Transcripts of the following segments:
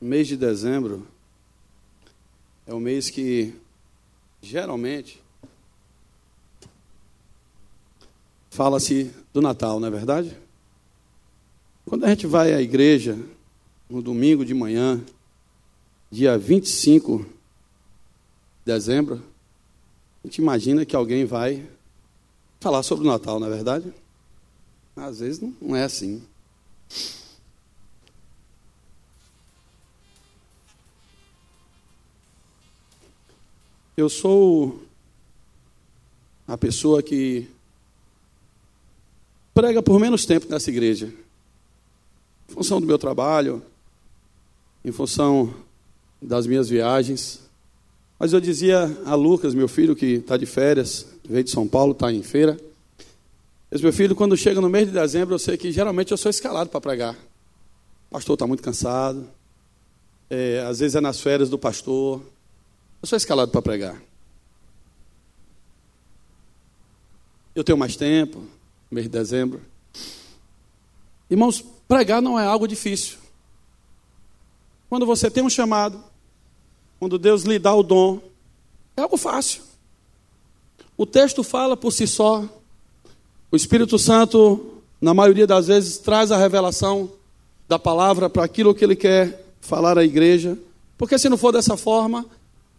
mês de dezembro é o mês que geralmente fala-se do Natal, não é verdade? Quando a gente vai à igreja no domingo de manhã, dia 25 de dezembro, a gente imagina que alguém vai falar sobre o Natal, não é verdade? Às vezes não é assim. Eu sou a pessoa que prega por menos tempo nessa igreja. Em função do meu trabalho, em função das minhas viagens. Mas eu dizia a Lucas, meu filho, que está de férias, veio de São Paulo, está em feira. Esse meu filho, quando chega no mês de dezembro, eu sei que geralmente eu sou escalado para pregar. O pastor está muito cansado. É, às vezes é nas férias do pastor. Eu sou escalado para pregar. Eu tenho mais tempo, mês de dezembro. Irmãos, pregar não é algo difícil. Quando você tem um chamado, quando Deus lhe dá o dom, é algo fácil. O texto fala por si só. O Espírito Santo, na maioria das vezes, traz a revelação da palavra para aquilo que ele quer falar à igreja. Porque se não for dessa forma,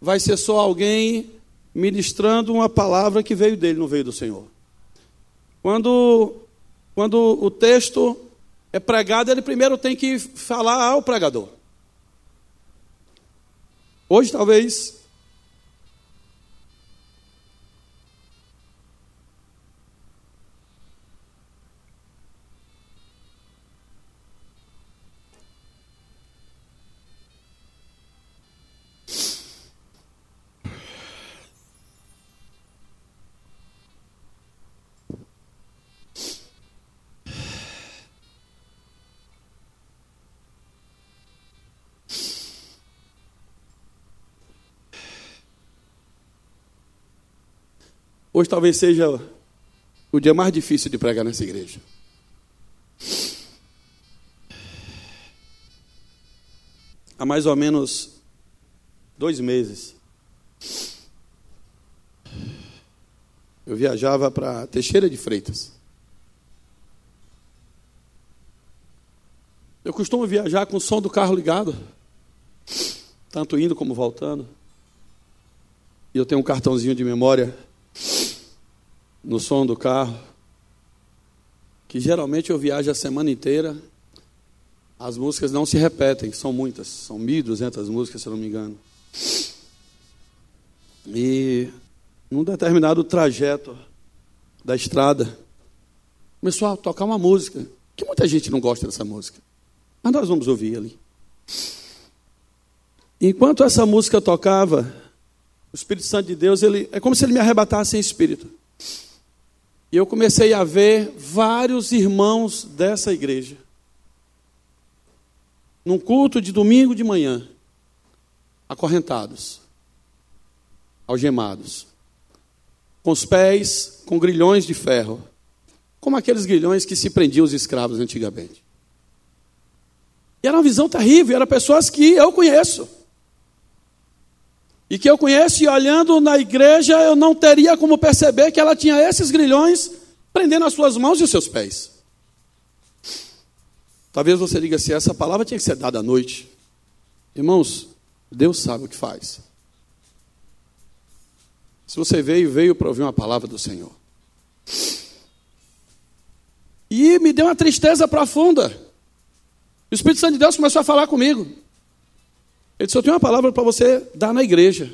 vai ser só alguém ministrando uma palavra que veio dele, não veio do Senhor. Quando, quando o texto é pregado, ele primeiro tem que falar ao pregador. Hoje, talvez, Hoje talvez seja o dia mais difícil de pregar nessa igreja. Há mais ou menos dois meses, eu viajava para Teixeira de Freitas. Eu costumo viajar com o som do carro ligado, tanto indo como voltando. E eu tenho um cartãozinho de memória no som do carro, que geralmente eu viajo a semana inteira, as músicas não se repetem, são muitas, são 1.200 músicas, se eu não me engano. E num determinado trajeto da estrada, começou a tocar uma música, que muita gente não gosta dessa música, mas nós vamos ouvir ali. Enquanto essa música tocava, o Espírito Santo de Deus, ele é como se ele me arrebatasse em espírito. E eu comecei a ver vários irmãos dessa igreja. Num culto de domingo de manhã, acorrentados, algemados, com os pés com grilhões de ferro, como aqueles grilhões que se prendiam os escravos antigamente. E era uma visão terrível, eram pessoas que eu conheço e que eu conheço, e olhando na igreja, eu não teria como perceber que ela tinha esses grilhões prendendo as suas mãos e os seus pés. Talvez você diga assim: essa palavra tinha que ser dada à noite. Irmãos, Deus sabe o que faz. Se você veio, veio para ouvir uma palavra do Senhor. E me deu uma tristeza profunda. O Espírito Santo de Deus começou a falar comigo. Ele disse: Eu tenho uma palavra para você dar na igreja.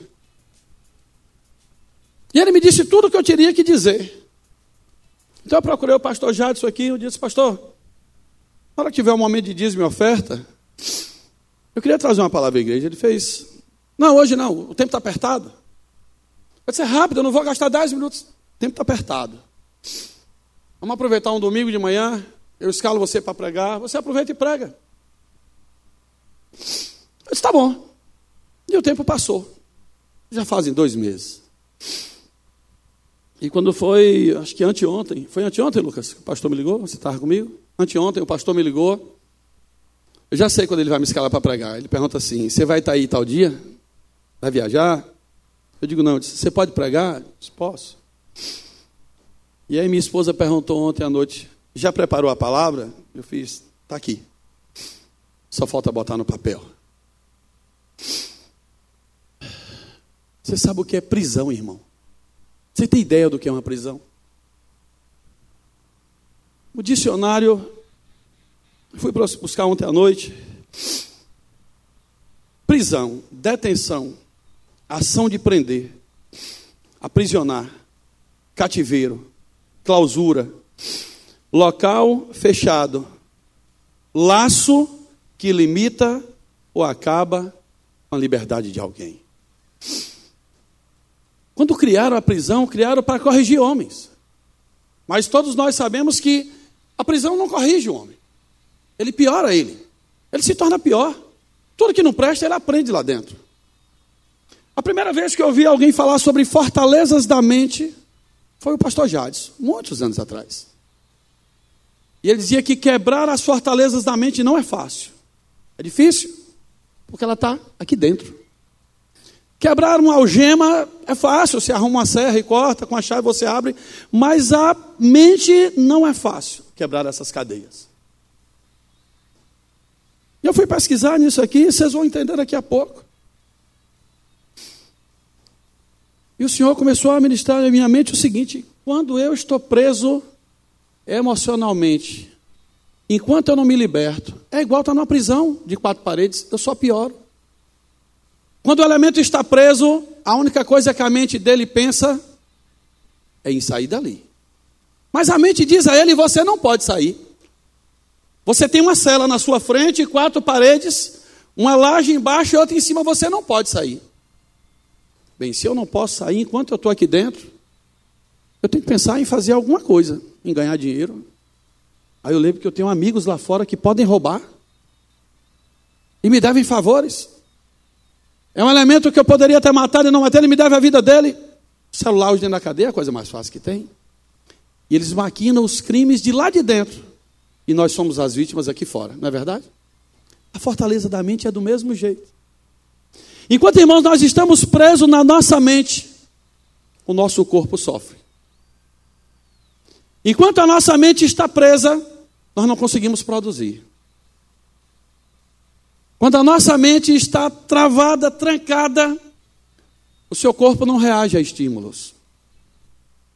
E ele me disse tudo o que eu teria que dizer. Então eu procurei o pastor Jadson aqui. Eu disse: Pastor, na hora que tiver um momento de dízimo e oferta, eu queria trazer uma palavra à igreja. Ele fez: Não, hoje não, o tempo está apertado. Eu disse: É rápido, eu não vou gastar 10 minutos. O tempo está apertado. Vamos aproveitar um domingo de manhã. Eu escalo você para pregar. Você aproveita e prega. Eu disse, tá bom. E o tempo passou. Já fazem dois meses. E quando foi, acho que anteontem, foi anteontem, Lucas, o pastor me ligou, você estava comigo? Anteontem o pastor me ligou. Eu já sei quando ele vai me escalar para pregar. Ele pergunta assim: Você vai estar aí tal dia? Vai viajar? Eu digo: Não. Você pode pregar? Eu disse, Posso. E aí minha esposa perguntou ontem à noite: Já preparou a palavra? Eu fiz: Está aqui. Só falta botar no papel. Você sabe o que é prisão, irmão? Você tem ideia do que é uma prisão? O dicionário, fui buscar ontem à noite. Prisão, detenção, ação de prender, aprisionar, cativeiro, clausura, local fechado, laço que limita ou acaba a liberdade de alguém. Quando criaram a prisão, criaram para corrigir homens. Mas todos nós sabemos que a prisão não corrige o homem. Ele piora ele. Ele se torna pior. Tudo que não presta, ele aprende lá dentro. A primeira vez que eu ouvi alguém falar sobre fortalezas da mente foi o pastor Jades, muitos anos atrás. E ele dizia que quebrar as fortalezas da mente não é fácil. É difícil, porque ela está aqui dentro. Quebrar uma algema é fácil, você arruma uma serra e corta, com a chave você abre, mas a mente não é fácil quebrar essas cadeias. Eu fui pesquisar nisso aqui, vocês vão entender daqui a pouco. E o Senhor começou a ministrar na minha mente o seguinte: quando eu estou preso emocionalmente, enquanto eu não me liberto, é igual estar numa prisão de quatro paredes, eu só pioro. Quando o elemento está preso, a única coisa que a mente dele pensa é em sair dali. Mas a mente diz a ele: você não pode sair. Você tem uma cela na sua frente, quatro paredes, uma laje embaixo e outra em cima, você não pode sair. Bem, se eu não posso sair enquanto eu estou aqui dentro, eu tenho que pensar em fazer alguma coisa, em ganhar dinheiro. Aí eu lembro que eu tenho amigos lá fora que podem roubar e me devem favores. É um elemento que eu poderia ter matado e não matei, ele me deve a vida dele. O celular hoje dentro da cadeia é a coisa mais fácil que tem. E eles maquinam os crimes de lá de dentro. E nós somos as vítimas aqui fora, não é verdade? A fortaleza da mente é do mesmo jeito. Enquanto, irmãos, nós estamos presos na nossa mente, o nosso corpo sofre. Enquanto a nossa mente está presa, nós não conseguimos produzir. Quando a nossa mente está travada, trancada, o seu corpo não reage a estímulos.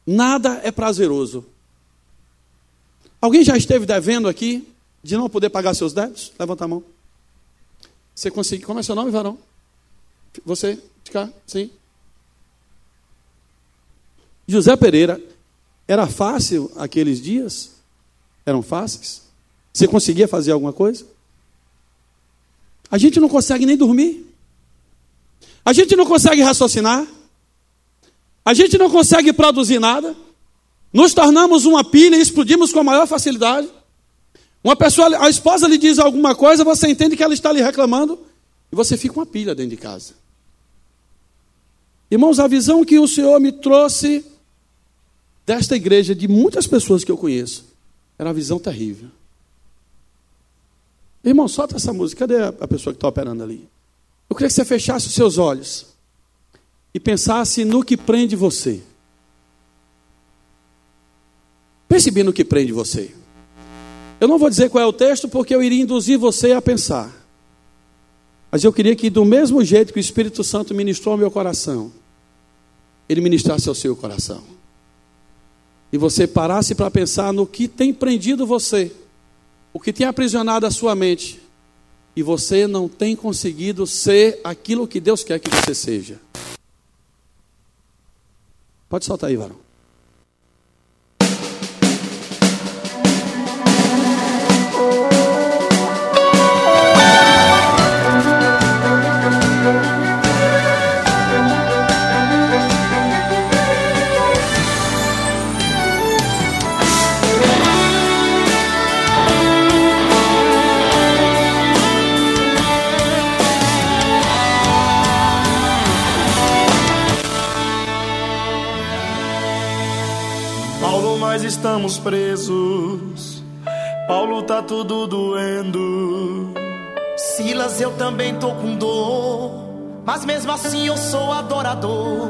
Nada é prazeroso. Alguém já esteve devendo aqui de não poder pagar seus débitos? Levanta a mão. Você conseguiu? Como é seu nome, varão? Você? De cá? Sim. José Pereira, era fácil aqueles dias? Eram fáceis? Você conseguia fazer alguma coisa? A gente não consegue nem dormir. A gente não consegue raciocinar. A gente não consegue produzir nada. Nos tornamos uma pilha e explodimos com a maior facilidade. Uma pessoa, a esposa lhe diz alguma coisa, você entende que ela está lhe reclamando e você fica uma pilha dentro de casa. Irmãos, a visão que o Senhor me trouxe desta igreja, de muitas pessoas que eu conheço, era uma visão terrível. Irmão, solta essa música. Cadê a pessoa que está operando ali? Eu queria que você fechasse os seus olhos e pensasse no que prende você. Pense bem no que prende você. Eu não vou dizer qual é o texto porque eu iria induzir você a pensar. Mas eu queria que, do mesmo jeito que o Espírito Santo ministrou ao meu coração, ele ministrasse ao seu coração. E você parasse para pensar no que tem prendido você o que tem aprisionado a sua mente e você não tem conseguido ser aquilo que Deus quer que você seja. Pode soltar aí, varão. Estamos presos. Paulo tá tudo doendo. Silas, eu também tô com dor, mas mesmo assim eu sou adorador.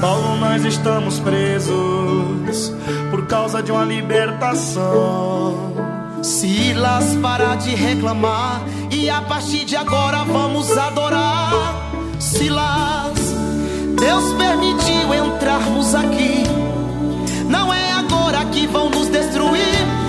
Paulo, nós estamos presos por causa de uma libertação. Silas, para de reclamar e a partir de agora vamos adorar. Silas, Deus permitiu entrarmos aqui. Não é agora que vão nos destruir.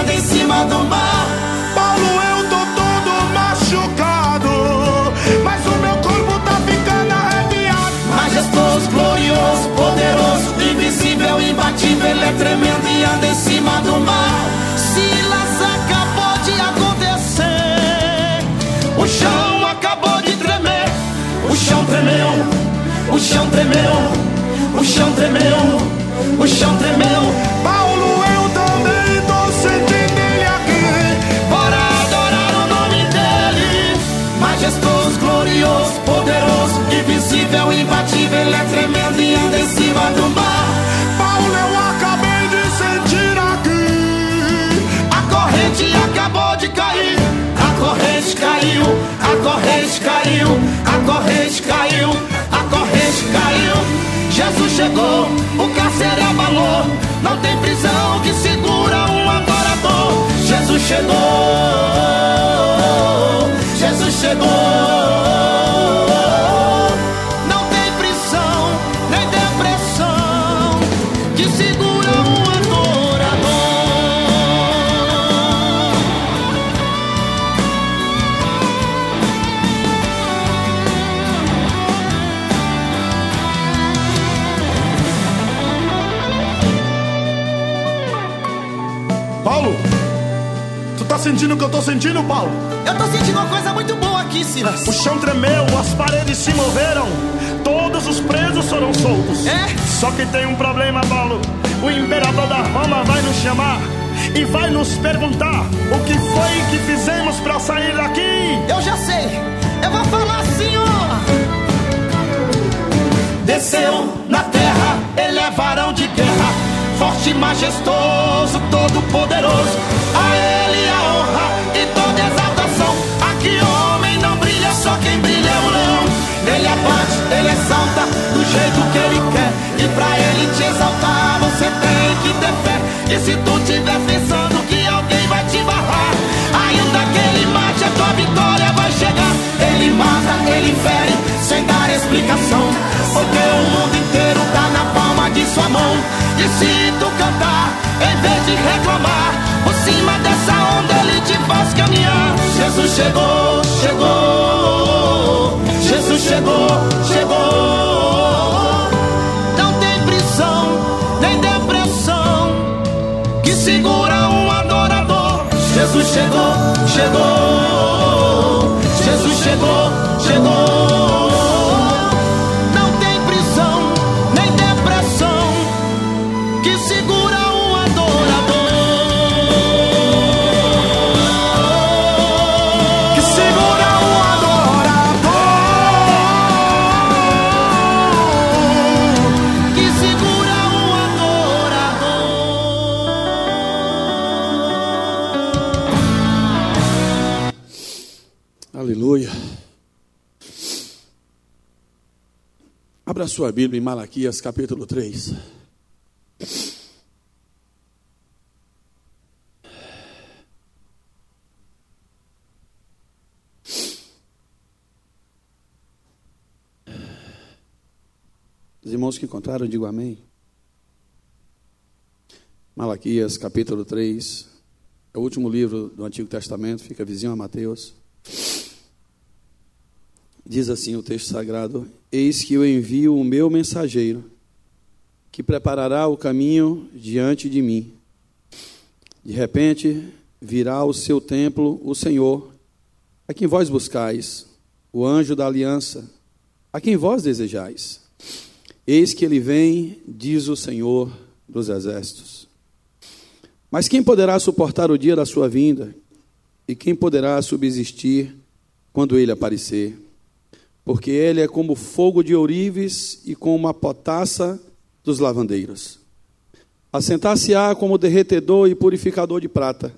Anda em cima do mar. Paulo, eu tô todo machucado. Mas o meu corpo tá ficando arrepiado. Majestoso, glorioso, poderoso, invisível, imbatível, ele é tremendo e anda em cima do mar. Silas acabou de acontecer, o chão acabou de tremer, o chão tremeu, o chão tremeu, o chão tremeu, o chão tremeu. Paulo, eu invisível, imbatível, ele é tremendo e anda em cima do mar. Paulo, eu acabei de sentir aqui. A corrente acabou de cair. A corrente caiu. A corrente caiu. A corrente caiu. A corrente caiu. Jesus chegou. O cárcere abalou. Não tem prisão que segura um adorador. Jesus chegou. Jesus chegou. Sentindo o que eu tô sentindo, Paulo? Eu tô sentindo uma coisa muito boa aqui, Silas. O chão tremeu, as paredes se moveram. Todos os presos foram soltos. É? Só que tem um problema, Paulo. O imperador da Roma vai nos chamar e vai nos perguntar o que foi que fizemos pra sair daqui. Eu já sei. Eu vou falar assim, ó. Desceu na terra, ele é varão de guerra, forte e majestoso, todo poderoso. A você tem que ter fé. E se tu tiver pensando que alguém vai te barrar, ainda que ele mate, a tua vitória vai chegar. Ele mata, ele fere, sem dar explicação. Porque o mundo inteiro tá na palma de sua mão. E se tu cantar, em vez de reclamar, por cima dessa onda ele te faz caminhar. Jesus chegou, chegou. Aleluia. Abra sua Bíblia em Malaquias capítulo 3. Os irmãos que encontraram, digo amém. Malaquias, capítulo 3. É o último livro do Antigo Testamento, fica vizinho a Mateus. Diz assim o texto sagrado: Eis que eu envio o meu mensageiro, que preparará o caminho diante de mim. De repente virá ao seu templo o Senhor, a quem vós buscais, o anjo da aliança, a quem vós desejais. Eis que ele vem, diz o Senhor dos exércitos. Mas quem poderá suportar o dia da sua vinda? E quem poderá subsistir quando ele aparecer? Porque ele é como fogo de ourives e como a potassa dos lavandeiros. Assentar-se-á como derretedor e purificador de prata.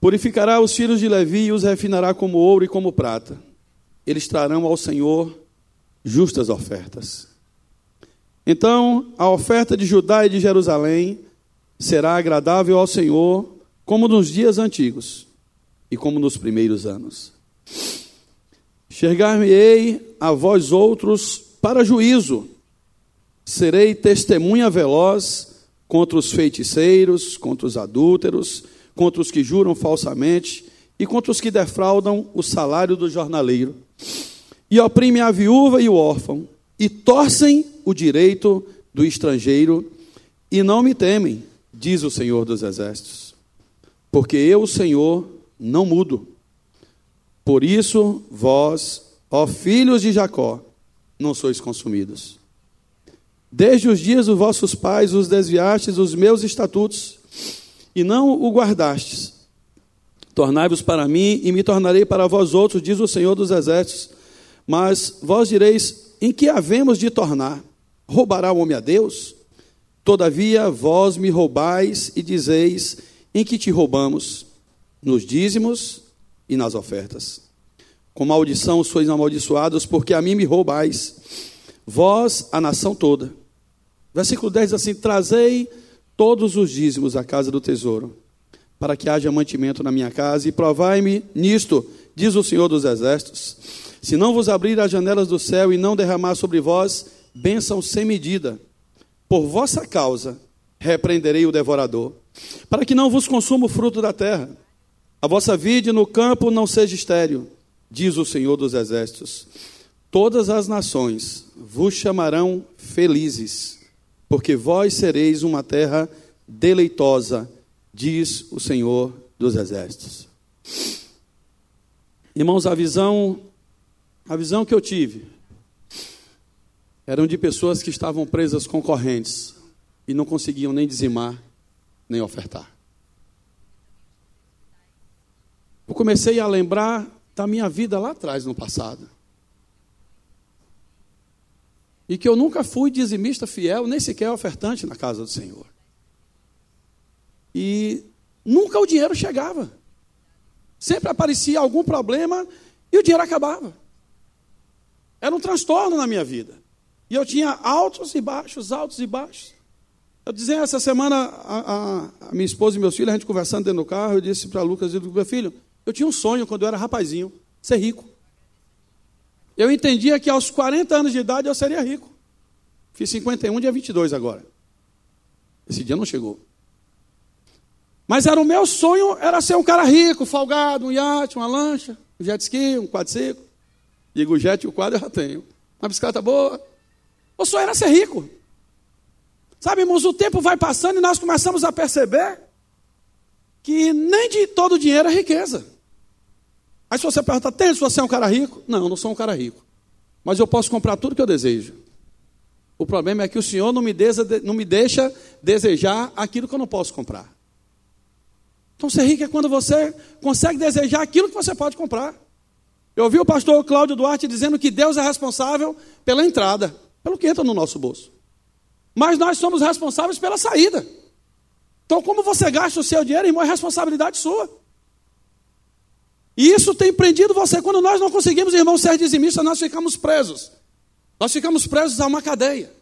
Purificará os filhos de Levi e os refinará como ouro e como prata. Eles trarão ao Senhor justas ofertas. Então, a oferta de Judá e de Jerusalém será agradável ao Senhor, como nos dias antigos e como nos primeiros anos. Enxergar-me-ei a vós outros para juízo, serei testemunha veloz contra os feiticeiros, contra os adúlteros, contra os que juram falsamente e contra os que defraudam o salário do jornaleiro, e oprimem a viúva e o órfão e torcem o direito do estrangeiro e não me temem, diz o Senhor dos Exércitos. Porque eu, o Senhor, não mudo. Por isso, vós, ó filhos de Jacó, não sois consumidos. Desde os dias dos vossos pais os desviastes os meus estatutos e não o guardastes. Tornai-vos para mim e me tornarei para vós outros, diz o Senhor dos Exércitos. Mas vós direis: em que havemos de tornar? Roubará o homem a Deus? Todavia vós me roubais e dizeis: em que te roubamos? Nos dízimos e nas ofertas. Com maldição sois amaldiçoados, porque a mim me roubais, vós, a nação toda. Versículo 10 diz assim: Trazei todos os dízimos à casa do tesouro, para que haja mantimento na minha casa, e provai-me nisto, diz o Senhor dos Exércitos se não vos abrir as janelas do céu e não derramar sobre vós bênção sem medida, por vossa causa repreenderei o devorador, para que não vos consuma o fruto da terra. A vossa vide no campo não seja estéril, diz o Senhor dos Exércitos. Todas as nações vos chamarão felizes, porque vós sereis uma terra deleitosa, diz o Senhor dos Exércitos. Irmãos, a visão a visão que eu tive eram de pessoas que estavam presas com correntes e não conseguiam nem dizimar, nem ofertar. Eu comecei a lembrar da minha vida lá atrás, no passado. E que eu nunca fui dizimista fiel, nem sequer ofertante na casa do Senhor. E nunca o dinheiro chegava. Sempre aparecia algum problema e o dinheiro acabava. Era um transtorno na minha vida. E eu tinha altos e baixos, altos e baixos. Eu dizia essa semana, a, a, a, minha esposa e meus filhos, a gente conversando dentro do carro, eu disse para Lucas, disse, meu filho, eu tinha um sonho quando eu era rapazinho, ser rico. Eu entendia que aos 40 anos de idade eu seria rico. Fiz 51, dia 22 agora. Esse dia não chegou. Mas era o meu sonho, era ser um cara rico, folgado, um iate, uma lancha, um jet ski, um quadriciclo. Digo, o jet e o quadro eu já tenho. Uma bicicleta boa. O sonho era ser rico. Sabe, irmãos, o tempo vai passando e nós começamos a perceber que nem de todo dinheiro é riqueza. Aí se você pergunta, tem se você é um cara rico? Não, eu não sou um cara rico. Mas eu posso comprar tudo que eu desejo. O problema é que o Senhor não me, não me deixa desejar aquilo que eu não posso comprar. Então ser rico é quando você consegue desejar aquilo que você pode comprar. Eu ouvi o pastor Cláudio Duarte dizendo que Deus é responsável pela entrada, pelo que entra no nosso bolso. Mas nós somos responsáveis pela saída. Então, como você gasta o seu dinheiro, irmão, é responsabilidade sua. E isso tem prendido você. Quando nós não conseguimos, irmão, ser dizimistas, nós ficamos presos. Nós ficamos presos a uma cadeia.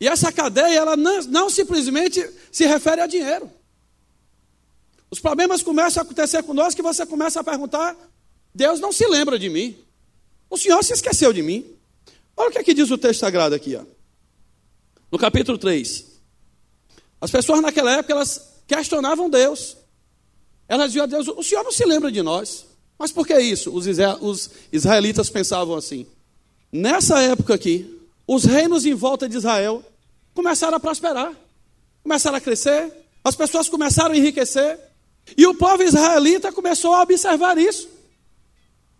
E essa cadeia, ela não, não simplesmente se refere a dinheiro. Os problemas começam a acontecer conosco que você começa a perguntar Deus não se lembra de mim. O Senhor se esqueceu de mim. Olha o que, é que diz o texto sagrado aqui, ó. no capítulo 3. As pessoas naquela época elas questionavam Deus. Elas diziam a Deus: O Senhor não se lembra de nós. Mas por que isso? Os israelitas pensavam assim. Nessa época aqui, os reinos em volta de Israel começaram a prosperar, começaram a crescer, as pessoas começaram a enriquecer, e o povo israelita começou a observar isso.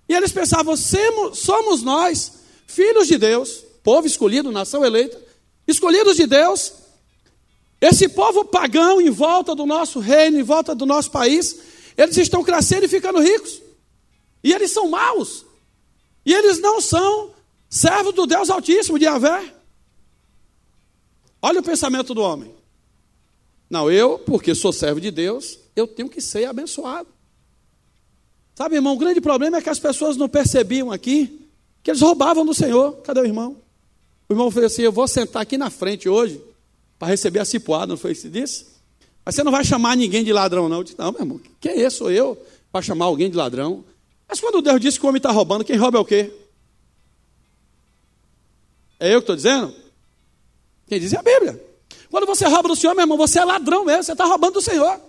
E eles pensavam: somos nós, filhos de Deus, povo escolhido, nação eleita, escolhidos de Deus, esse povo pagão em volta do nosso reino, em volta do nosso país, eles estão crescendo e ficando ricos. E eles são maus. E eles não são servos do Deus Altíssimo, de Yahvé. Olha o pensamento do homem. Não, eu, porque sou servo de Deus, eu tenho que ser abençoado. Sabe, irmão, o grande problema é que as pessoas não percebiam aqui que eles roubavam do Senhor. Cadê o irmão? O irmão falou assim: Eu vou sentar aqui na frente hoje para receber a cipuada, não foi isso que disse? Mas você não vai chamar ninguém de ladrão, não. Eu disse, não, meu irmão, quem é esse? Sou eu para chamar alguém de ladrão. Mas quando Deus disse que o homem está roubando, quem rouba é o quê? É eu que estou dizendo? Quem diz é a Bíblia. Quando você rouba do Senhor, meu irmão, você é ladrão mesmo, você está roubando do Senhor.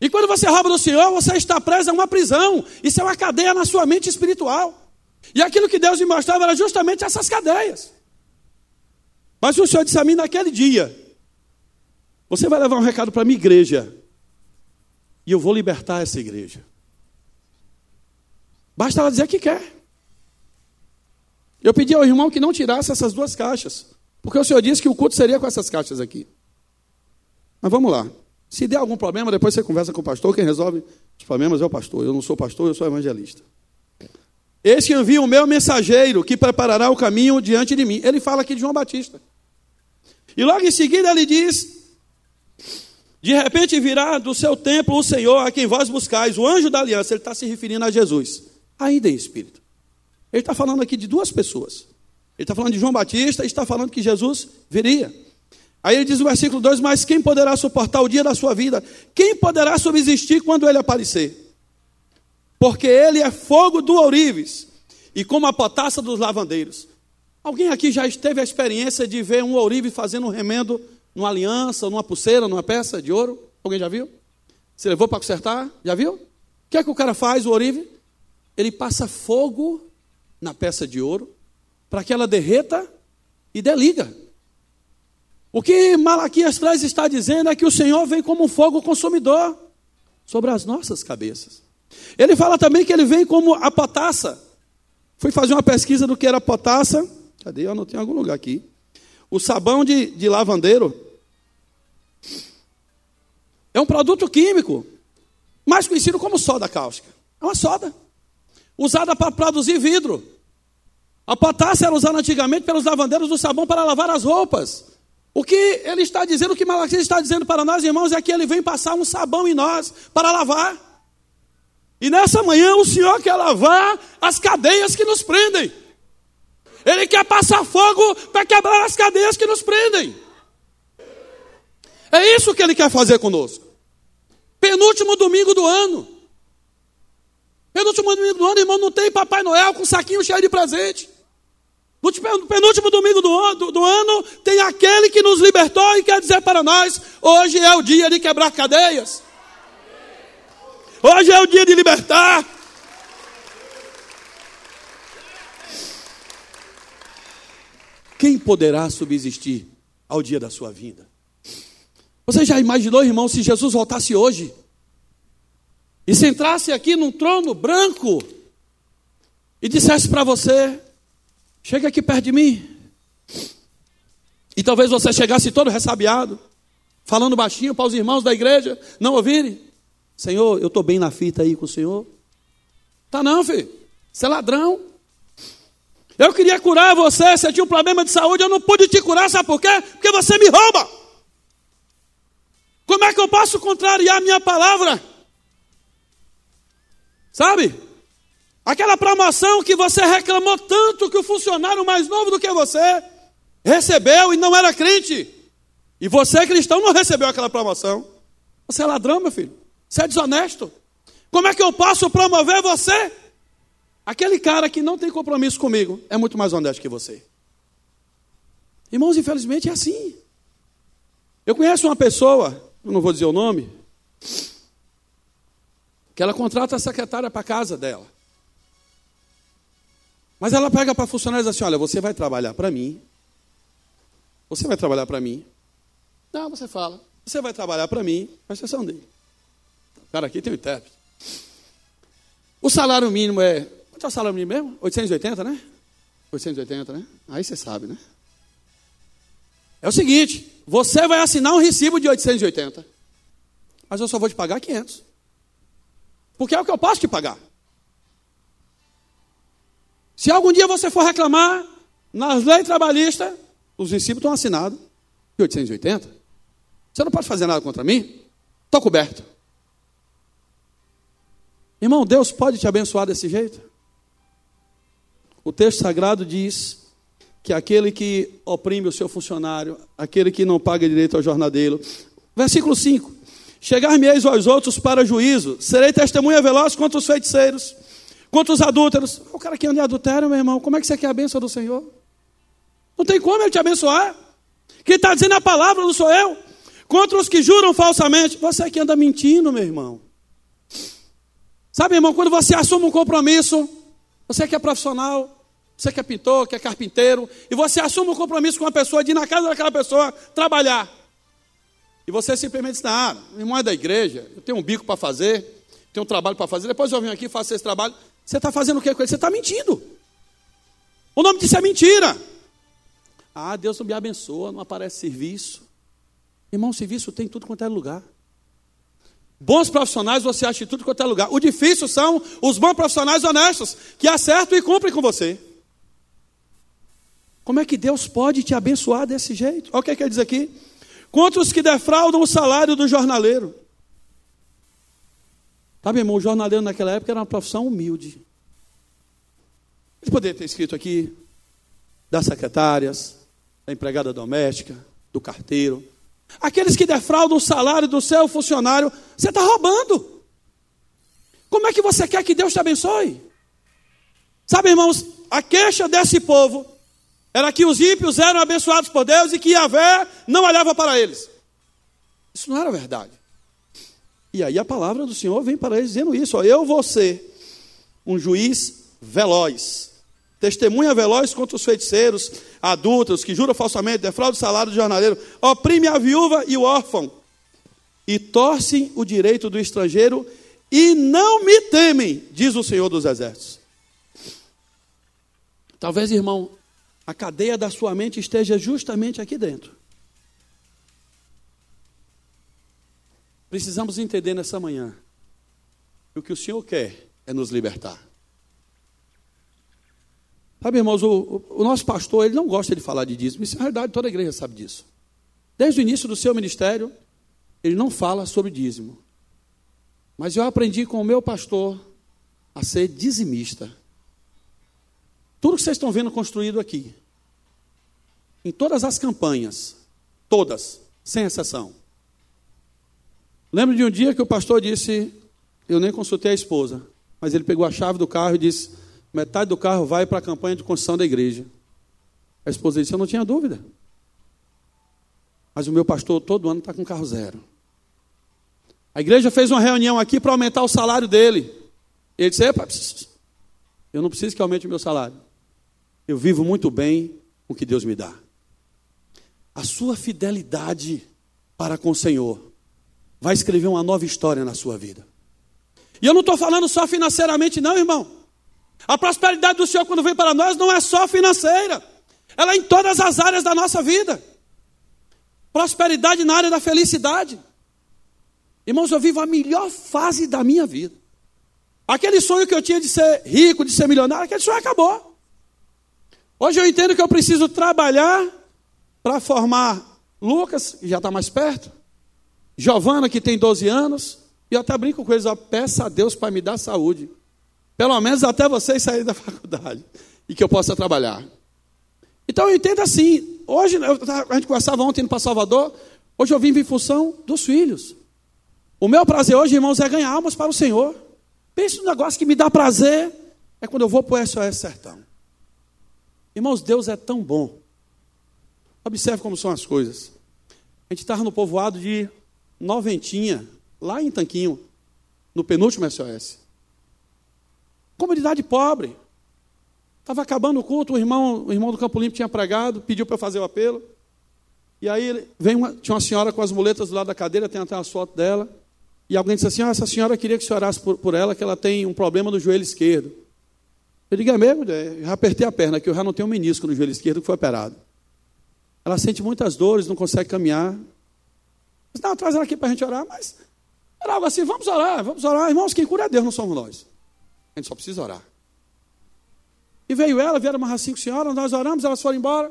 E quando você rouba do Senhor, você está preso a uma prisão. Isso é uma cadeia na sua mente espiritual. E aquilo que Deus me mostrava era justamente essas cadeias. Mas o Senhor disse a mim naquele dia: Você vai levar um recado para a minha igreja, e eu vou libertar essa igreja. Basta ela dizer que quer. Eu pedi ao irmão que não tirasse essas duas caixas, porque o Senhor disse que o culto seria com essas caixas aqui. Mas vamos lá. Se der algum problema, depois você conversa com o pastor. Quem resolve os problemas é o pastor. Eu não sou pastor, eu sou evangelista. Eis que envia o meu mensageiro que preparará o caminho diante de mim. Ele fala aqui de João Batista. E logo em seguida ele diz: De repente virá do seu templo o Senhor a quem vós buscais, o anjo da aliança. Ele está se referindo a Jesus, ainda em espírito. Ele está falando aqui de duas pessoas. Ele está falando de João Batista e está falando que Jesus viria. Aí ele diz no versículo 2: Mas quem poderá suportar o dia da sua vida? Quem poderá subsistir quando ele aparecer? Porque ele é fogo do ourives e como a potassa dos lavandeiros. Alguém aqui já teve a experiência de ver um ourive fazendo um remendo numa aliança, numa pulseira, numa peça de ouro? Alguém já viu? Você levou para consertar? Já viu? O que é que o cara faz, o ourive? Ele passa fogo na peça de ouro para que ela derreta e deliga. O que Malaquias 3 está dizendo é que o Senhor vem como um fogo consumidor sobre as nossas cabeças. Ele fala também que ele vem como a potassa. Fui fazer uma pesquisa do que era potassa. Cadê? Eu não tenho algum lugar aqui. O sabão de, de lavandeiro é um produto químico, mais conhecido como soda cáustica. É uma soda, usada para produzir vidro. A potássio era usada antigamente pelos lavandeiros do sabão para lavar as roupas. O que ele está dizendo, o que Malaquias está dizendo para nós, irmãos, é que ele vem passar um sabão em nós para lavar. E nessa manhã o Senhor quer lavar as cadeias que nos prendem. Ele quer passar fogo para quebrar as cadeias que nos prendem. É isso que ele quer fazer conosco. Penúltimo domingo do ano. Penúltimo domingo do ano, irmão, não tem Papai Noel com saquinho cheio de presente. No penúltimo domingo do, do, do, ano, tem aquele que nos libertou e quer dizer para nós: hoje é o dia de quebrar cadeias. Hoje é o dia de libertar. Quem poderá subsistir ao dia da sua vinda? Você já imaginou, irmão, se Jesus voltasse hoje e se entrasse aqui num trono branco e dissesse para você: Chega aqui perto de mim. E talvez você chegasse todo ressabiado, falando baixinho para os irmãos da igreja não ouvirem. Senhor, eu estou bem na fita aí com o Senhor. Tá não, filho. Você é ladrão. Eu queria curar você, você tinha um problema de saúde, eu não pude te curar, sabe por quê? Porque você me rouba. Como é que eu posso contrariar a minha palavra? Sabe? Aquela promoção que você reclamou tanto que o funcionário mais novo do que você recebeu e não era crente. E você, cristão, não recebeu aquela promoção. Você é ladrão, meu filho. Você é desonesto. Como é que eu posso promover você? Aquele cara que não tem compromisso comigo é muito mais honesto que você. Irmãos, infelizmente é assim. Eu conheço uma pessoa, eu não vou dizer o nome, que ela contrata a secretária para casa dela. Mas ela pega para funcionário e diz assim: Olha, você vai trabalhar para mim. Você vai trabalhar para mim. Não, você fala. Você vai trabalhar para mim. Presta atenção dele. Cara, aqui tem o intérprete. O salário mínimo é. Quanto é o salário mínimo mesmo? 880, né? 880, né? Aí você sabe, né? É o seguinte: você vai assinar um recibo de 880. Mas eu só vou te pagar 500. Porque é o que eu posso te pagar. Se algum dia você for reclamar, nas leis trabalhistas, os recibos estão assinados de 880. Você não pode fazer nada contra mim? Estou coberto. Irmão, Deus pode te abençoar desse jeito? O texto sagrado diz que aquele que oprime o seu funcionário, aquele que não paga direito ao jornadeiro. Versículo 5: Chegar-me-eis aos outros para juízo, serei testemunha veloz contra os feiticeiros Contra os adúlteros. O cara que anda em adultério, meu irmão, como é que você quer a bênção do Senhor? Não tem como ele te abençoar. Quem está dizendo a palavra não sou eu. Contra os que juram falsamente. Você que anda mentindo, meu irmão. Sabe, irmão, quando você assume um compromisso, você que é profissional, você que é pintor, que é carpinteiro, e você assume um compromisso com uma pessoa de ir na casa daquela pessoa trabalhar. E você simplesmente diz, ah, irmão é da igreja, eu tenho um bico para fazer, tenho um trabalho para fazer, depois eu venho aqui e faço esse trabalho. Você está fazendo o que com ele? Você está mentindo. O nome disso é mentira. Ah, Deus não me abençoa, não aparece serviço. Irmão, serviço tem tudo quanto é lugar. Bons profissionais você acha em tudo quanto é lugar. O difícil são os bons profissionais honestos, que acertam e cumprem com você. Como é que Deus pode te abençoar desse jeito? Olha o que quer dizer aqui. Contra os que defraudam o salário do jornaleiro. Sabe, irmão, o jornaleiro naquela época era uma profissão humilde. Ele poderia ter escrito aqui das secretárias, da empregada doméstica, do carteiro. Aqueles que defraudam o salário do seu funcionário, você está roubando. Como é que você quer que Deus te abençoe? Sabe, irmãos, a queixa desse povo era que os ímpios eram abençoados por Deus e que Yahvé não olhava para eles. Isso não era verdade. E aí a palavra do Senhor vem para eles dizendo isso: ó, eu vou ser um juiz veloz, testemunha veloz contra os feiticeiros, adultos, que juram falsamente, defraudam o salário do jornaleiro, oprime a viúva e o órfão, e torcem o direito do estrangeiro, e não me temem, diz o Senhor dos Exércitos. Talvez, irmão, a cadeia da sua mente esteja justamente aqui dentro. Precisamos entender nessa manhã que o que o Senhor quer é nos libertar. Sabe, irmãos, o, o, nosso pastor, ele não gosta de falar de dízimo. Isso é verdade, toda a igreja sabe disso. Desde o início do seu ministério, ele não fala sobre dízimo. Mas eu aprendi com o meu pastor a ser dizimista. Tudo que vocês estão vendo construído aqui, em todas as campanhas, todas, sem exceção, Lembro de um dia que o pastor disse: Eu nem consultei a esposa, mas ele pegou a chave do carro e disse: Metade do carro vai para a campanha de construção da igreja. A esposa disse: Eu não tinha dúvida. Mas o meu pastor todo ano está com carro zero. A igreja fez uma reunião aqui para aumentar o salário dele. Ele disse: Epa, eu não preciso que aumente o meu salário. Eu vivo muito bem com o que Deus me dá. A sua fidelidade para com o Senhor vai escrever uma nova história na sua vida. E eu não estou falando só financeiramente, não, irmão. A prosperidade do Senhor, quando vem para nós, não é só financeira, ela é em todas as áreas da nossa vida. Prosperidade na área da felicidade. Irmãos, eu vivo a melhor fase da minha vida. Aquele sonho que eu tinha de ser rico, de ser milionário, aquele sonho acabou. Hoje eu entendo que eu preciso trabalhar para formar Lucas, que já está mais perto, Giovana, que tem 12 anos, e eu até brinco com eles, ó, peça a Deus para me dar saúde. Pelo menos até vocês saírem da faculdade. E que eu possa trabalhar. Então eu entendo assim. Hoje, a gente conversava ontem indo para Salvador. Hoje eu vim em função dos filhos. O meu prazer hoje, irmãos, é ganhar almas para o Senhor. Pense no negócio que me dá prazer. É quando eu vou para o SOS Sertão. Irmãos, Deus é tão bom. Observe como são as coisas. A gente estava no povoado de Noventinha, lá em Tanquinho, no penúltimo SOS. Comunidade pobre. Estava acabando o culto, o irmão, o irmão do Campo Limpo tinha pregado, pediu para fazer o apelo. E aí vem uma, tinha uma senhora com as muletas do lado da cadeira, tem até as fotos dela. E alguém disse assim: ah, essa senhora queria que você orasse por, por ela, que ela tem um problema no joelho esquerdo. Eu digo, é mesmo? Já apertei a perna, que eu já não tenho um menisco no joelho esquerdo que foi operado. Ela sente muitas dores, não consegue caminhar. Disse, não, traz ela aqui para a gente orar, mas era algo assim, vamos orar, vamos orar. Irmãos, quem cura é Deus, não somos nós. Gente só precisa orar. E veio ela, vieram umas cinco senhoras, nós oramos, elas foram embora.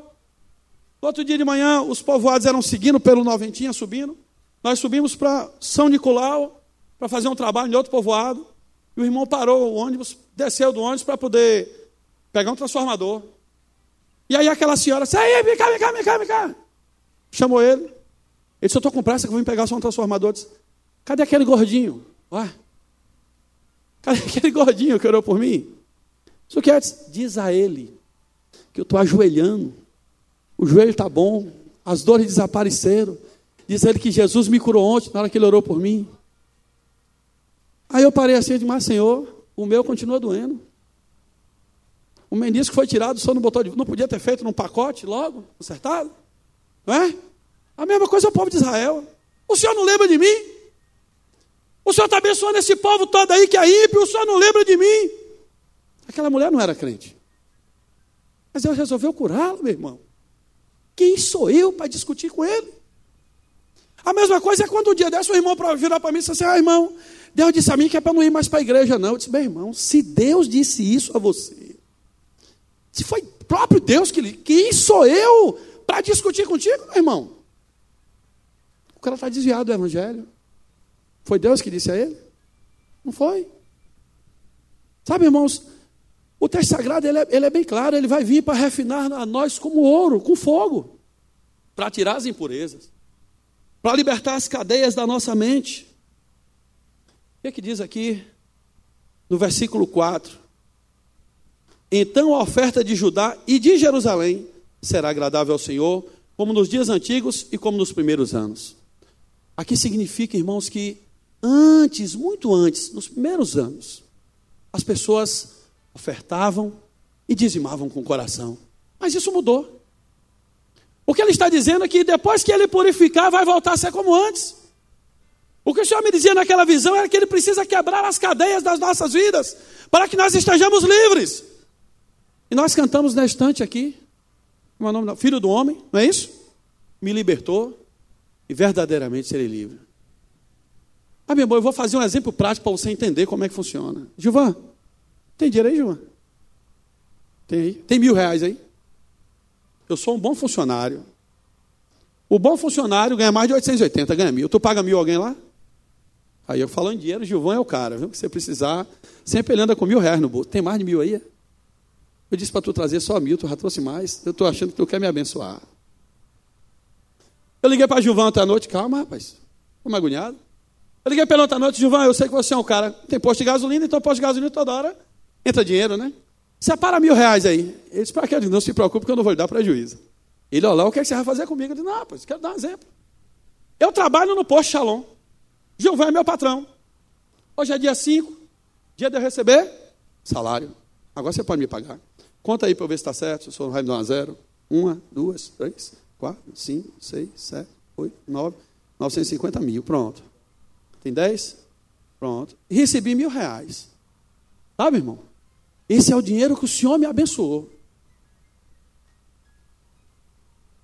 Outro dia de manhã, os povoados eram seguindo pelo Noventinha, subindo. Nós subimos para São Nicolau, para fazer um trabalho em outro povoado. E o irmão parou o ônibus, desceu do ônibus para poder pegar um transformador. E aí aquela senhora disse, aí, vem cá, vem cá, vem cá, vem cá. Chamou ele. Ele disse, eu estou com pressa que eu vim pegar só um transformador. Disse, Cadê aquele gordinho? Ué? Cadê aquele gordinho que orou por mim? Isso quer diz a ele que eu estou ajoelhando, o joelho está bom, as dores desapareceram. Diz ele que Jesus me curou ontem, na hora que ele orou por mim. Aí eu parei assim mas Senhor, o meu continua doendo. O menisco foi tirado, só não botou de... Não podia ter feito num pacote logo, acertado? Não é? A mesma coisa é o povo de Israel. O Senhor não lembra de mim? O Senhor está abençoando esse povo todo aí que é ímpio, o Senhor não lembra de mim? Aquela mulher não era crente. Mas Deus resolveu curá-lo, meu irmão. Quem sou eu para discutir com ele? A mesma coisa é quando um dia desse o irmão virar para mim e disse assim: Ah, irmão, Deus disse a mim que é para não ir mais para a igreja, não. Eu disse, meu irmão, se Deus disse isso a você, se foi próprio Deus que lhe. Quem sou eu para discutir contigo, meu irmão? O cara está desviado do evangelho. Foi Deus que disse a ele? Não foi. Sabe, irmãos, o texto sagrado ele é, ele é bem claro, ele vai vir para refinar a nós como ouro, com fogo, para tirar as impurezas, para libertar as cadeias da nossa mente. O que, é que diz aqui no versículo 4? Então a oferta de Judá e de Jerusalém será agradável ao Senhor, como nos dias antigos e como nos primeiros anos. Aqui significa, irmãos, que antes, muito antes, nos primeiros anos, as pessoas ofertavam e dizimavam com o coração. Mas isso mudou. O que ele está dizendo é que depois que ele purificar, vai voltar a ser como antes. O que o Senhor me dizia naquela visão era que Ele precisa quebrar as cadeias das nossas vidas, para que nós estejamos livres. E nós cantamos na estante aqui, como é nome? Filho do Homem, não é isso? Me libertou e verdadeiramente serei livre. Ah, meu irmão, eu vou fazer um exemplo prático para você entender como é que funciona. Gilvan, tem dinheiro aí, Gilvan? Tem aí? Tem mil reais aí? Eu sou um bom funcionário. O bom funcionário ganha mais de 880, ganha mil. Tu paga mil alguém lá? Aí eu falo em dinheiro, Gilvão é o cara, viu? Que você precisar, sempre ele anda com mil reais no bolso. Tem mais de mil aí? Eu disse para tu trazer só mil, tu já trouxe mais. Eu estou achando que tu quer me abençoar. Eu liguei para Gilvão ontem à noite, calma, rapaz. Estou agoniado. Eu liguei ontem à noite, Gilvão, eu sei que você é um cara, tem posto de gasolina, então posto de gasolina toda hora entra dinheiro, né? Separa mil reais aí. Ele disse, para quê? Não se preocupe que eu não vou lhe dar prejuízo. Ele, olha lá, o que, é que você vai fazer comigo? Eu disse, não, rapaz, quero dar um exemplo. Eu trabalho no posto Shalom. Gilvan é meu patrão. Hoje é dia 5, dia de eu receber salário. Agora você pode me pagar. Conta aí para eu ver se está certo. Se o senhor vai me dar uma zero. Uma, duas, três, quatro, cinco, seis, sete, oito, nove, 950 mil. Pronto. Tem dez? Pronto. Recebi mil reais. Sabe, irmão? Esse é o dinheiro que o Senhor me abençoou.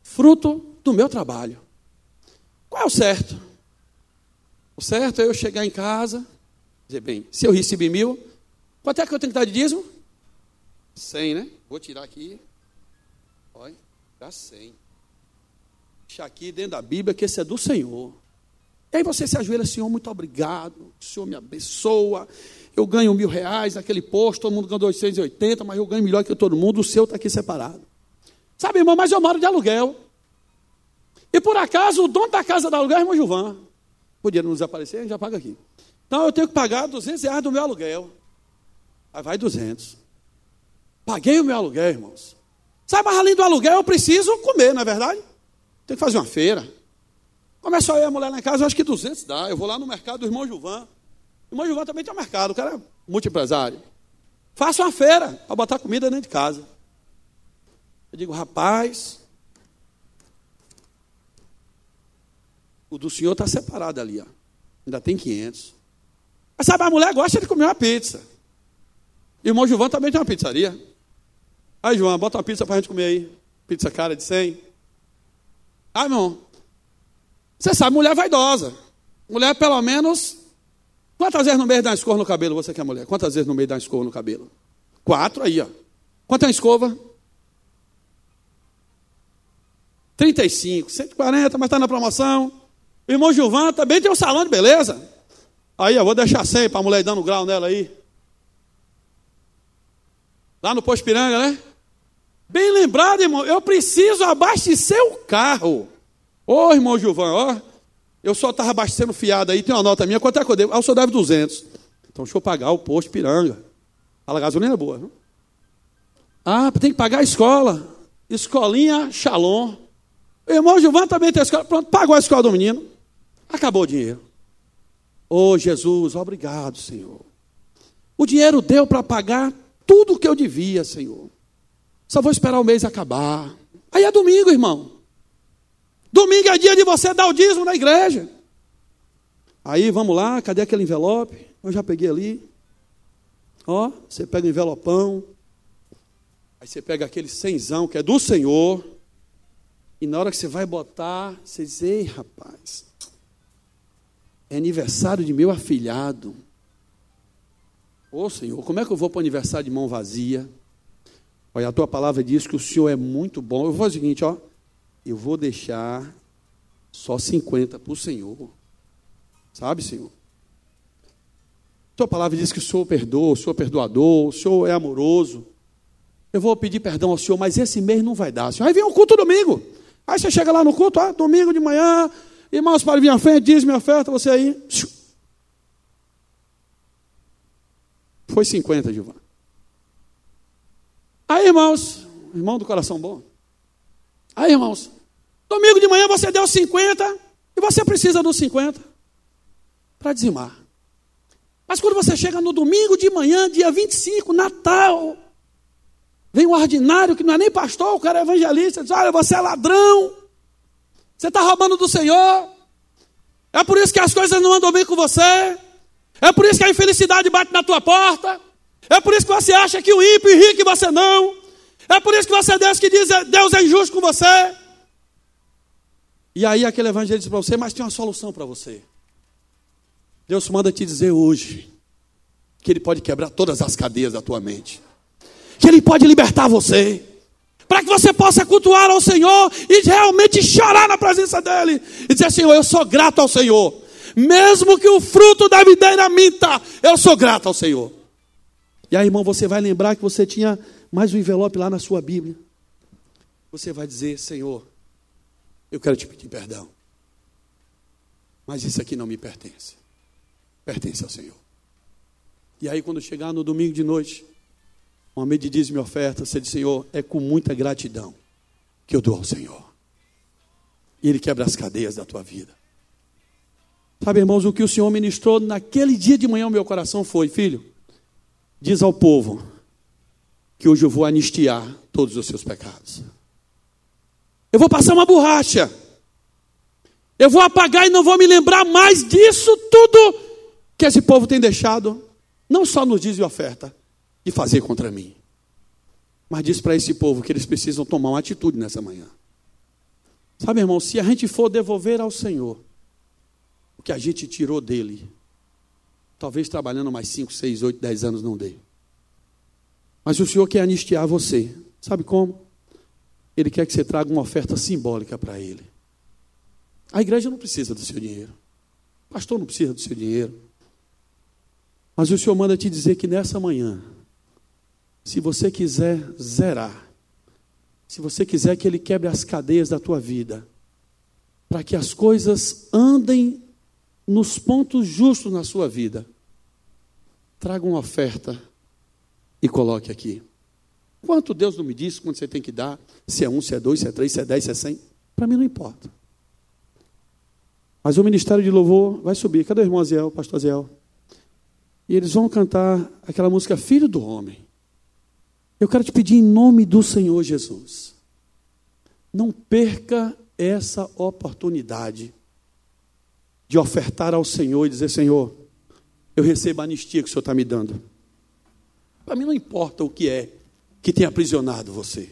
Fruto do meu trabalho. Qual é o certo? O certo é eu chegar em casa, dizer, bem, se eu recebi mil, quanto é que eu tenho que dar de dízimo? Cem, né? Vou tirar aqui. Olha, dá cem. Deixa aqui dentro da Bíblia que esse é do Senhor. E aí você se ajoelha, Senhor, muito obrigado. O Senhor me abençoa. Eu ganho mil reais naquele posto, todo mundo ganha 280, mas eu ganho melhor que todo mundo, o seu está aqui separado. Sabe, irmão, mas eu moro de aluguel. E por acaso o dono da casa da aluguel é o irmão Gilvan. Podia não desaparecer, a gente já paga aqui. Então eu tenho que pagar 200 reais do meu aluguel. Aí vai 200. Paguei o meu aluguel, irmãos. Sabe, mas além do aluguel eu preciso comer, não é verdade? Tem que fazer uma feira. Começa a ir a mulher lá em casa, eu acho que 200 dá. Eu vou lá no mercado do irmão Gilvan. O irmão Gilvan também tem um mercado, o cara é multiempresário. Faça uma feira para botar comida dentro de casa. Eu digo, rapaz, o do senhor está separado ali, ó. ainda tem 500. Mas sabe, a mulher gosta de comer uma pizza. E o irmão Gilvan também tem uma pizzaria. Aí, João, bota uma pizza para a gente comer aí. Pizza cara de 100. Ah, irmão, você sabe, mulher vaidosa. Mulher, pelo menos. Quantas vezes no mês dá uma escova no cabelo? Você que é mulher? Quantas vezes no mês dá uma escova no cabelo? Quatro aí, ó. Quanto é uma escova? 35, 140, mas está na promoção. Irmão Gilvan também tem um salão de beleza. Aí, eu vou deixar 100 para a mulher dando grau nela aí. Lá no Posto Piranga, né? Bem lembrado, irmão. Eu preciso abastecer o carro. Ô, irmão Gilvan, ó. Eu só estava abastecendo fiado aí. Tem uma nota minha. Quanto é que eu devo? Ah, o senhor deve 200. Então, deixa eu pagar o Posto Piranga. A gasolina é boa, não? Ah, tem que pagar a escola. Escolinha Shalom. Irmão Gilvan também tem a escola. Pronto, pagou a escola do menino. Acabou o dinheiro. Ô oh, Jesus, obrigado, Senhor. O dinheiro deu para pagar tudo o que eu devia, Senhor. Só vou esperar o mês acabar. Aí é domingo, irmão. Domingo é dia de você dar o dízimo na igreja. Aí vamos lá, cadê aquele envelope? Eu já peguei ali. Ó, você pega o envelopão. Aí você pega aquele cenzão que é do Senhor. E na hora que você vai botar, você diz: Ei, rapaz, é aniversário de meu afilhado. Ô Senhor, como é que eu vou para o aniversário de mão vazia? Olha, a tua palavra diz que o Senhor é muito bom. Eu vou fazer o seguinte, ó. Eu vou deixar só 50 para o Senhor. Sabe, Senhor? Tua palavra diz que o Senhor perdoa, o Senhor é perdoador, o Senhor é amoroso. Eu vou pedir perdão ao Senhor, mas esse mês não vai dar. Senhor. Aí vem o culto domingo. Aí você chega lá no culto, ah, domingo de manhã, irmãos, para vir à frente, diz minha oferta, você aí. Foi 50, Gilvan. Aí, irmãos, irmão do coração bom. Aí, irmãos, domingo de manhã você deu 50 e você precisa dos 50 para dizimar. Mas quando você chega no domingo de manhã, dia 25, Natal, Vem um ordinário que não é nem pastor, o cara é evangelista, diz: Olha, você é ladrão, você está roubando do Senhor. É por isso que as coisas não andam bem com você. É por isso que a infelicidade bate na tua porta. É por isso que você acha que o ímpio é rico e você não. É por isso que você é Deus que diz Deus é injusto com você. E aí aquele evangelho diz para você, mas tem uma solução para você. Deus manda te dizer hoje que Ele pode quebrar todas as cadeias da tua mente que Ele pode libertar você. Para que você possa cultuar ao Senhor e realmente chorar na presença dEle. E dizer, Senhor, eu sou grato ao Senhor. Mesmo que o fruto da videira minta, eu sou grato ao Senhor. E aí, irmão, você vai lembrar que você tinha mais um envelope lá na sua Bíblia. Você vai dizer, Senhor, eu quero te pedir perdão. Mas isso aqui não me pertence. Pertence ao Senhor. E aí, quando chegar no domingo de noite, uma medida de dízimo oferta, você diz, Senhor, é com muita gratidão que eu dou ao Senhor. E Ele quebra as cadeias da tua vida. Sabe, irmãos, o que o Senhor ministrou naquele dia de manhã ao meu coração foi, filho, diz ao povo que hoje eu vou anistiar todos os seus pecados. Eu vou passar uma borracha. Eu vou apagar e não vou me lembrar mais disso tudo que esse povo tem deixado, não só nos diz e oferta, de fazer contra mim. Mas diz para esse povo que eles precisam tomar uma atitude nessa manhã. Sabe, irmão, se a gente for devolver ao Senhor o que a gente tirou dele, talvez trabalhando mais 5, 6, 8, 10 anos não dê. Mas o Senhor quer anistiar você. Sabe como? Ele quer que você traga uma oferta simbólica para ele. A igreja não precisa do seu dinheiro. O pastor não precisa do seu dinheiro. Mas o Senhor manda te dizer que nessa manhã, se você quiser zerar, se você quiser que Ele quebre as cadeias da tua vida, para que as coisas andem nos pontos justos na sua vida, traga uma oferta e coloque aqui. Quanto Deus não me disse quando você tem que dar, se é um, se é dois, se é três, se é dez, se é cem, para mim não importa. Mas o ministério de louvor vai subir. Cadê o irmão Aziel, pastor Aziel? E eles vão cantar aquela música Filho do Homem. Eu quero te pedir em nome do Senhor Jesus. Não perca essa oportunidade de ofertar ao Senhor e dizer: Senhor, eu recebo a anistia que o Senhor está me dando. Para mim não importa o que é que tem aprisionado você.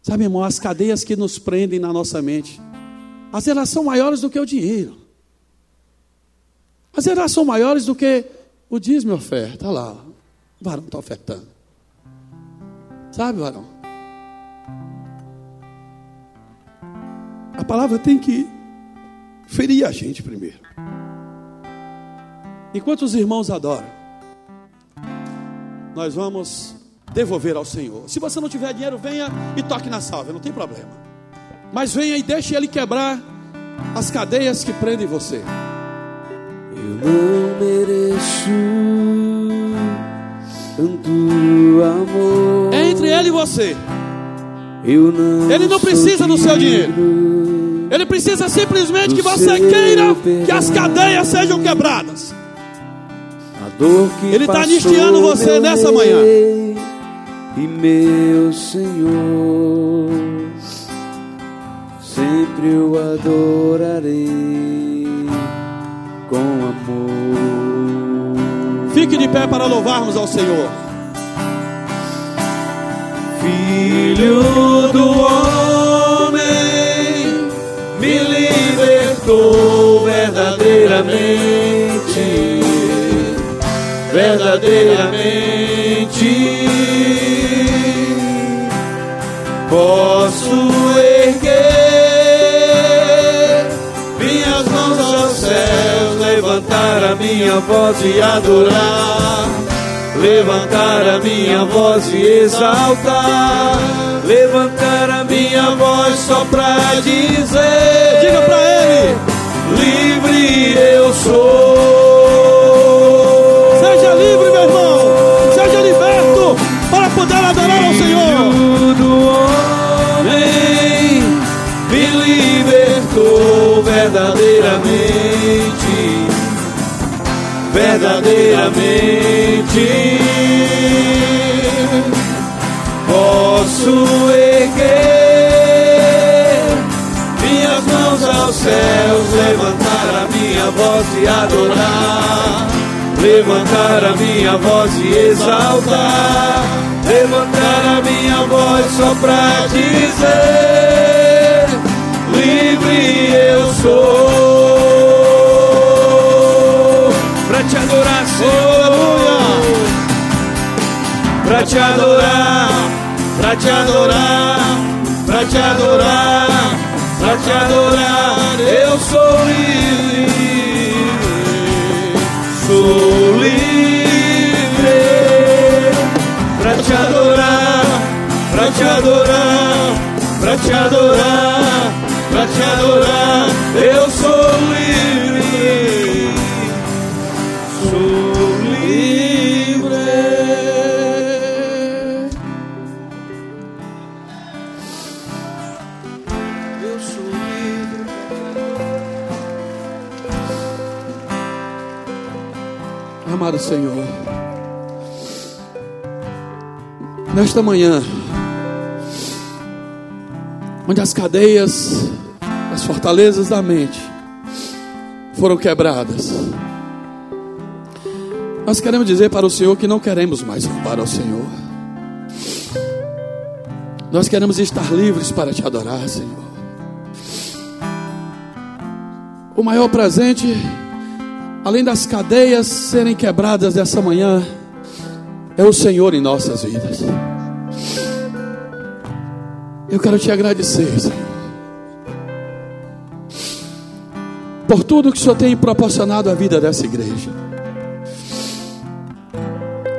Sabe, irmão, as cadeias que nos prendem na nossa mente, as elas são maiores do que o dinheiro. As elas são maiores do que o dízimo oferta. Olha lá, o varão está ofertando. Sabe, varão? A palavra tem que ferir a gente primeiro. Enquanto os irmãos adoram, nós vamos devolver ao Senhor. Se você não tiver dinheiro, venha e toque na salva, não tem problema. Mas venha e deixe Ele quebrar as cadeias que prendem você. Eu não mereço tanto amor. É entre Ele e você. Eu não Ele não precisa do seu dinheiro. Ele precisa simplesmente que você queira que as cadeias sejam quebradas. Ele está anistiando você nessa manhã. E meu Senhor, sempre eu adorarei com amor. Fique de pé para louvarmos ao Senhor. Filho do homem, me libertou verdadeiramente, verdadeiramente. Posso erguer minhas mãos aos céus, levantar a minha voz e adorar levantar a minha voz e exaltar, levantar a minha voz só pra dizer: verdadeiramente. Posso erguer minhas mãos aos céus, levantar a minha voz e adorar, levantar a minha voz e exaltar, levantar a minha voz só pra dizer: livre eu sou te adorar, Senhor. Pra te adorar, pra te adorar, pra te adorar, pra te adorar, eu sou livre, sou livre. Pra te adorar, pra te adorar, pra te adorar, pra te adorar, eu sou livre Amado Senhor, nesta manhã, onde as cadeias, as fortalezas da mente foram quebradas, nós queremos dizer para o Senhor que não queremos mais roubar ao Senhor. Nós queremos estar livres para te adorar, Senhor. O maior presente, além das cadeias serem quebradas dessa manhã, é o Senhor em nossas vidas. Eu quero te agradecer, Senhor, por tudo que o Senhor tem proporcionado à vida dessa igreja.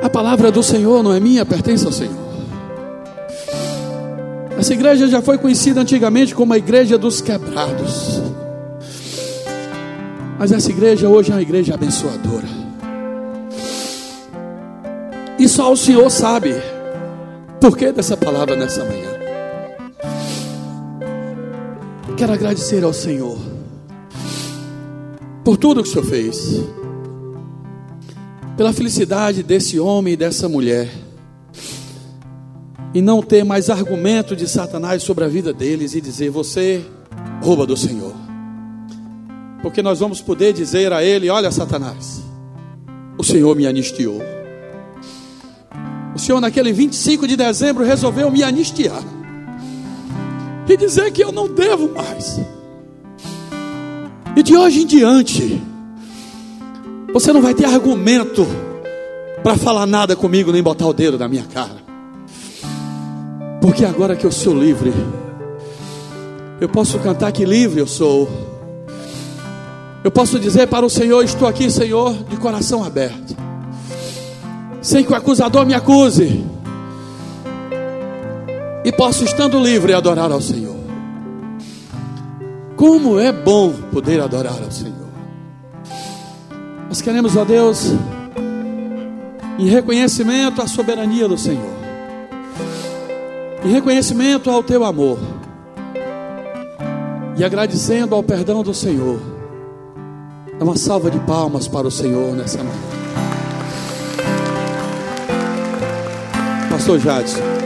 A palavra do Senhor não é minha, pertence ao Senhor. Essa igreja já foi conhecida antigamente como a igreja dos quebrados. Mas essa igreja hoje é uma igreja abençoadora. E só o Senhor sabe por que dessa palavra nessa manhã. Quero agradecer ao Senhor por tudo que o Senhor fez, pela felicidade desse homem e dessa mulher, e não ter mais argumento de Satanás sobre a vida deles e dizer: Você rouba do Senhor. Porque nós vamos poder dizer a ele: Olha, Satanás, o Senhor me anistiou. O Senhor, naquele 25 de dezembro, resolveu me anistiar e dizer que eu não devo mais. E de hoje em diante, você não vai ter argumento para falar nada comigo, nem botar o dedo na minha cara. Porque agora que eu sou livre, eu posso cantar que livre eu sou. Eu posso dizer para o Senhor: Estou aqui, Senhor, de coração aberto, sem que o acusador me acuse, e posso, estando livre, adorar ao Senhor. Como é bom poder adorar ao Senhor. Nós queremos, ó Deus, em reconhecimento à soberania do Senhor, em reconhecimento ao teu amor, e agradecendo ao perdão do Senhor, dá uma salva de palmas para o Senhor nessa manhã. Pastor Jadson.